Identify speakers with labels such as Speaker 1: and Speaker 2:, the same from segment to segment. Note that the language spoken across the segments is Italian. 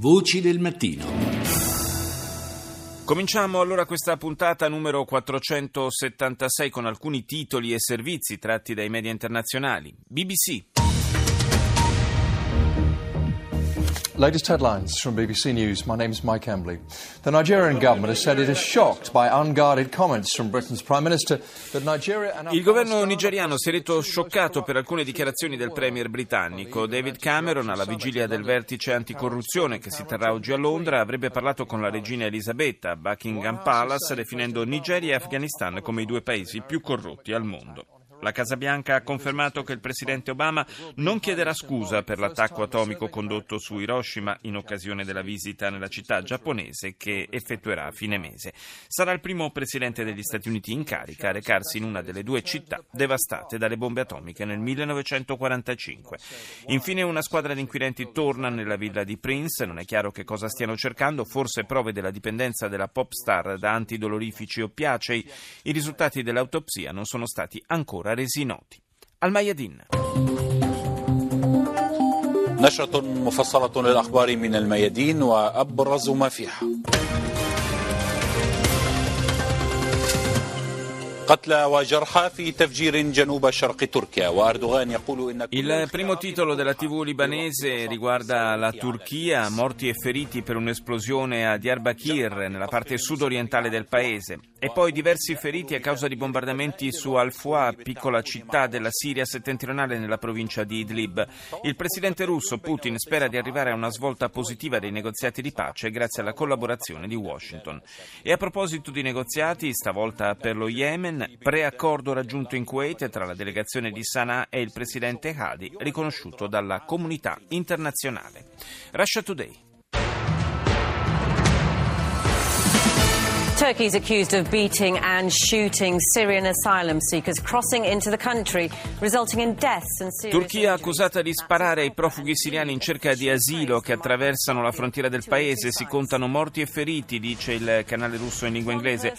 Speaker 1: Voci del mattino.
Speaker 2: Cominciamo allora questa puntata numero 476 con alcuni titoli e servizi tratti dai media internazionali. BBC.
Speaker 3: Latest headlines from BBC News. My name is Mike Embley. The Nigerian government has said it is shocked by unguarded comments from Britain's Prime Minister that Nigeria and
Speaker 2: Il governo nigeriano si è detto scioccato per alcune dichiarazioni del premier britannico. David Cameron, alla vigilia del vertice anticorruzione che si terrà oggi a Londra, avrebbe parlato con la regina Elisabetta a Buckingham Palace, definendo Nigeria e Afghanistan come i due paesi più corrotti al mondo. La Casa Bianca ha confermato che il presidente Obama non chiederà scusa per l'attacco atomico condotto su Hiroshima in occasione della visita nella città giapponese che effettuerà a fine mese. Sarà il primo presidente degli Stati Uniti in carica a recarsi in una delle due città devastate dalle bombe atomiche nel 1945. Infine una squadra di inquirenti torna nella villa di Prince, non è chiaro che cosa stiano cercando, forse prove della dipendenza della pop star da antidolorifici oppiacei. I risultati dell'autopsia non sono stati ancora resi noti. Al Mayadin.
Speaker 4: نشرة مفصلة للأخبار من الميادين وأبرز ما فيها
Speaker 2: Il primo titolo della TV libanese riguarda la Turchia, morti e feriti per un'esplosione a Diyarbakir, nella parte sudorientale del paese, e poi diversi feriti a causa di bombardamenti su Al-Fua, piccola città della Siria settentrionale nella provincia di Idlib. Il presidente russo Putin spera di arrivare a una svolta positiva dei negoziati di pace grazie alla collaborazione di Washington. E a proposito di negoziati, stavolta per lo Yemen, preaccordo raggiunto in Kuwait tra la delegazione di Sana'a e il presidente Hadi, riconosciuto dalla comunità internazionale. Russia Today.
Speaker 5: Turkey is accused of beating and shooting Syrian asylum seekers crossing into the country, resulting in deaths and serious
Speaker 2: Turchia accusata di sparare ai profughi siriani in cerca di asilo che attraversano la frontiera del paese. Si contano morti e feriti, dice il canale russo in lingua inglese.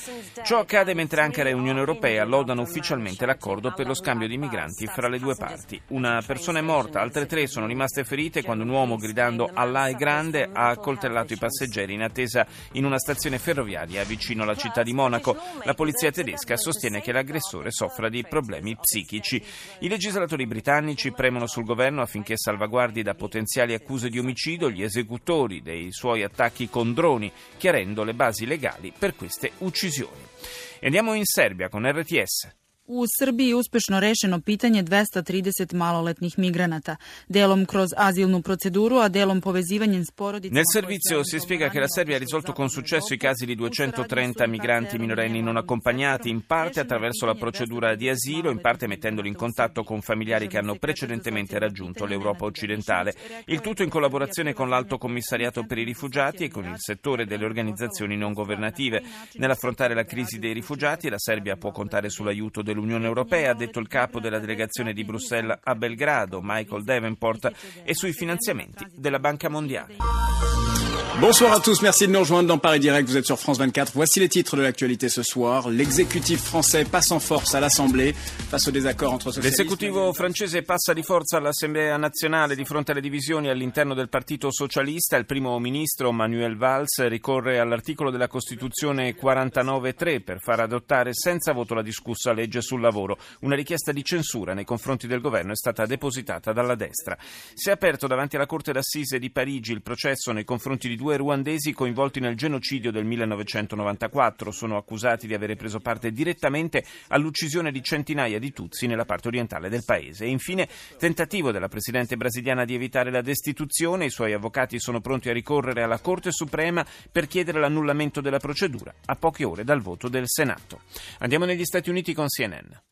Speaker 2: Ciò accade mentre Ankara e Unione Europea lodano ufficialmente l'accordo per lo scambio di migranti fra le due parti. Una persona è morta, altre tre sono rimaste ferite quando un uomo gridando Allah è grande ha accoltellato i passeggeri in attesa in una stazione ferroviaria vicino alla città di Monaco. La polizia tedesca sostiene che l'aggressore soffra di problemi psichici. I legislatori britannici premono sul governo affinché salvaguardi da potenziali accuse di omicidio gli esecutori dei suoi attacchi con droni, chiarendo le basi legali per queste uccisioni. Andiamo in Serbia con RTS.
Speaker 6: U Srbiji uspešno rešeno pitanje 230 maloletnih migranata, delom kroz azilnu proceduru, a delom povezivanjem s porodicama...
Speaker 2: Nel servizio si spiega che la Serbia ha risolto con successo i casi di 230 migranti minorenni non accompagnati, in parte attraverso la procedura di asilo, in parte mettendoli in contatto con familiari che hanno precedentemente raggiunto l'Europa occidentale. Il tutto in collaborazione con l'Alto Commissariato per i rifugiati e con il settore delle organizzazioni non governative. Nell'affrontare la crisi dei rifugiati la Serbia può contare sull'aiuto dell'Unione Europea, ha detto il capo della delegazione di Bruxelles a Belgrado, Michael Davenport, e sui finanziamenti della Banca Mondiale.
Speaker 7: Bonsoir à tous, merci de nous rejoindre dans Paris Direct, vous êtes sur France 24. Voici les titres de l'actualité ce soir. L'exécutif français passe en force à l'Assemblée face au désaccord entre socialistes...
Speaker 2: L'esecutivo francese passa di forza all'Assemblea nazionale di fronte alle divisioni all'interno del Partito Socialista. Il primo ministro Manuel Valls ricorre all'articolo della Costituzione 49.3 per far adottare senza voto la discussa legge sul lavoro. Una richiesta di censura nei confronti del governo è stata depositata dalla destra. Si è aperto davanti alla Corte d'Assise di Parigi il processo nei confronti di due ruandesi coinvolti nel genocidio del 1994. Sono accusati di avere preso parte direttamente all'uccisione di centinaia di Tutsi nella parte orientale del paese. E infine, tentativo della Presidente brasiliana di evitare la destituzione. I suoi avvocati sono pronti a ricorrere alla Corte Suprema per chiedere l'annullamento della procedura a poche ore dal voto del Senato. Andiamo negli Stati Uniti con CNN.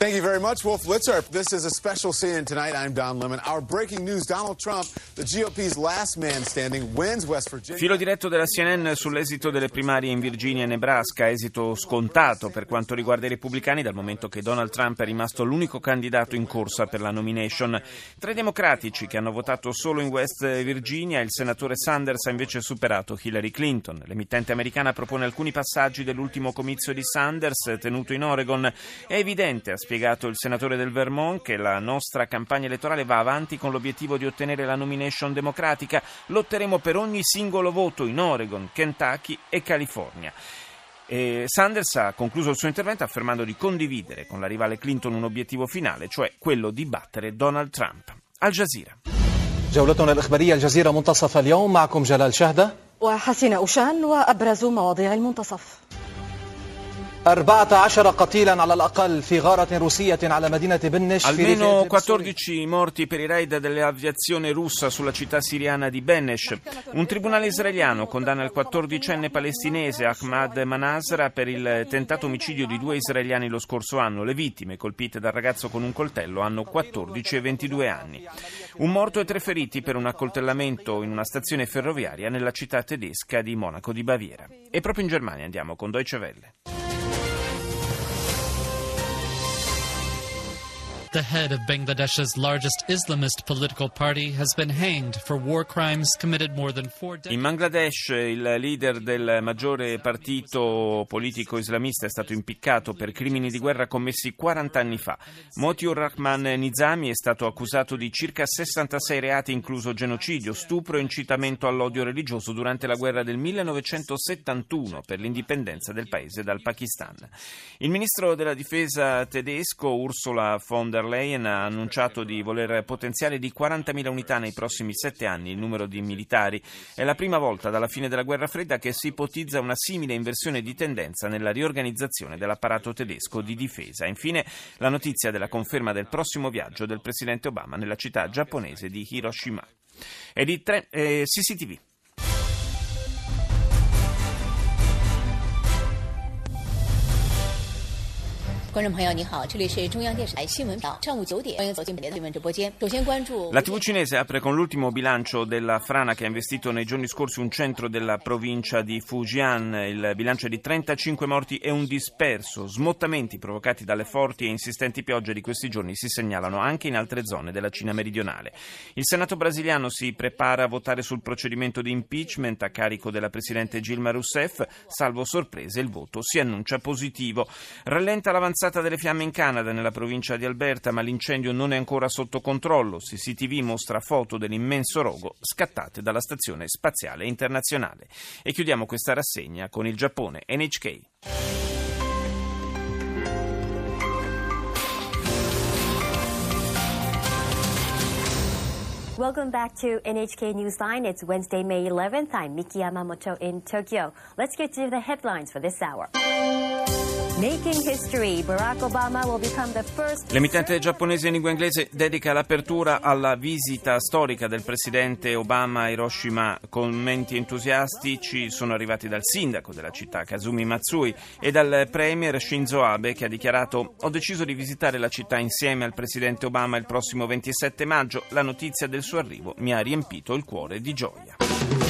Speaker 8: Thank you very much, Wolf Blitzer. This is a special CNN tonight. I'm Don Lemon. Our breaking news Donald Trump, the GOP's last man standing, wins West Virginia.
Speaker 2: Filo diretto della CNN sull'esito delle primarie in Virginia e Nebraska, esito scontato per quanto riguarda i repubblicani dal momento che Donald Trump è rimasto l'unico candidato in corsa per la nomination. Tra i democratici che hanno votato solo in West Virginia, il senatore Sanders ha invece superato Hillary Clinton. L'emittente americana propone alcuni passaggi dell'ultimo comizio di Sanders tenuto in Oregon. È evidente, a spiegato il senatore del Vermont che la nostra campagna elettorale va avanti con l'obiettivo di ottenere la nomination democratica. Lotteremo per ogni singolo voto in Oregon, Kentucky e California. E Sanders ha concluso il suo intervento affermando di condividere con la rivale Clinton un obiettivo finale, cioè quello di battere Donald Trump. Al Jazeera.
Speaker 1: جولتنا الإخبارية الجزيرة منتصف اليوم معكم جلال شهدة
Speaker 9: وحسين أوشان وأبرز مواضيع المنتصف
Speaker 2: Almeno 14 morti per i raid dell'aviazione russa sulla città siriana di Benesh. Un tribunale israeliano condanna il 14enne palestinese Ahmad Manasra per il tentato omicidio di due israeliani lo scorso anno. Le vittime, colpite dal ragazzo con un coltello, hanno 14 e 22 anni. Un morto e tre feriti per un accoltellamento in una stazione ferroviaria nella città tedesca di Monaco di Baviera. E proprio in Germania andiamo con Deutsche Welle.
Speaker 10: The head of Bangladesh's largest Islamist political party has been hanged for war crimes committed more than four decades.
Speaker 2: In Bangladesh il leader del maggiore partito politico islamista è stato impiccato per crimini di guerra commessi 40 anni fa. Motiur Rahman Nizami è stato accusato di circa 66 reati, incluso genocidio, stupro e incitamento all'odio religioso durante la guerra del 1971 per l'indipendenza del paese dal Pakistan. Il ministro della difesa tedesco Ursula von der Leyen ha annunciato di voler potenziare di 40.000 unità nei prossimi sette anni il numero di militari. È la prima volta dalla fine della guerra fredda che si ipotizza una simile inversione di tendenza nella riorganizzazione dell'apparato tedesco di difesa. Infine la notizia della conferma del prossimo viaggio del presidente Obama nella città giapponese di Hiroshima. E di tre, eh, CCTV.
Speaker 11: 观众朋友，你好，这里是中央电视台新闻岛，上午九点，欢迎走进本台的新闻直播间。首先关注
Speaker 2: La TV cinese apre con l'ultimo bilancio della frana che ha investito nei giorni scorsi un centro della provincia di Fujian. Il bilancio è di 35 morti e un disperso. Smottamenti provocati dalle forti e insistenti piogge di questi giorni si segnalano anche in altre zone della Cina meridionale. Il Senato brasiliano si prepara a votare sul procedimento di impeachment a carico della presidente Gilma Rousseff. Salvo sorprese, il voto si annuncia positivo. Rallenta l'avanzata delle fiamme in Canada, nella provincia di Alberta, ma l'incendio non è ancora sotto controllo. CCTV mostra foto dell'immenso rogo scattate dalla stazione spaziale internazionale. E chiudiamo questa rassegna con il Giappone, NHK.
Speaker 12: Welcome back to NHK Newsline. It's Wednesday, May 11th. I'm Miki Yamamoto in Tokyo. Let's get to the headlines for this hour.
Speaker 2: L'emittente giapponese in lingua inglese dedica l'apertura alla visita storica del presidente Obama a Hiroshima. Commenti entusiastici sono arrivati dal sindaco della città, Kazumi Matsui, e dal premier Shinzo Abe, che ha dichiarato: Ho deciso di visitare la città insieme al presidente Obama il prossimo 27 maggio. La notizia del suo arrivo mi ha riempito il cuore di gioia.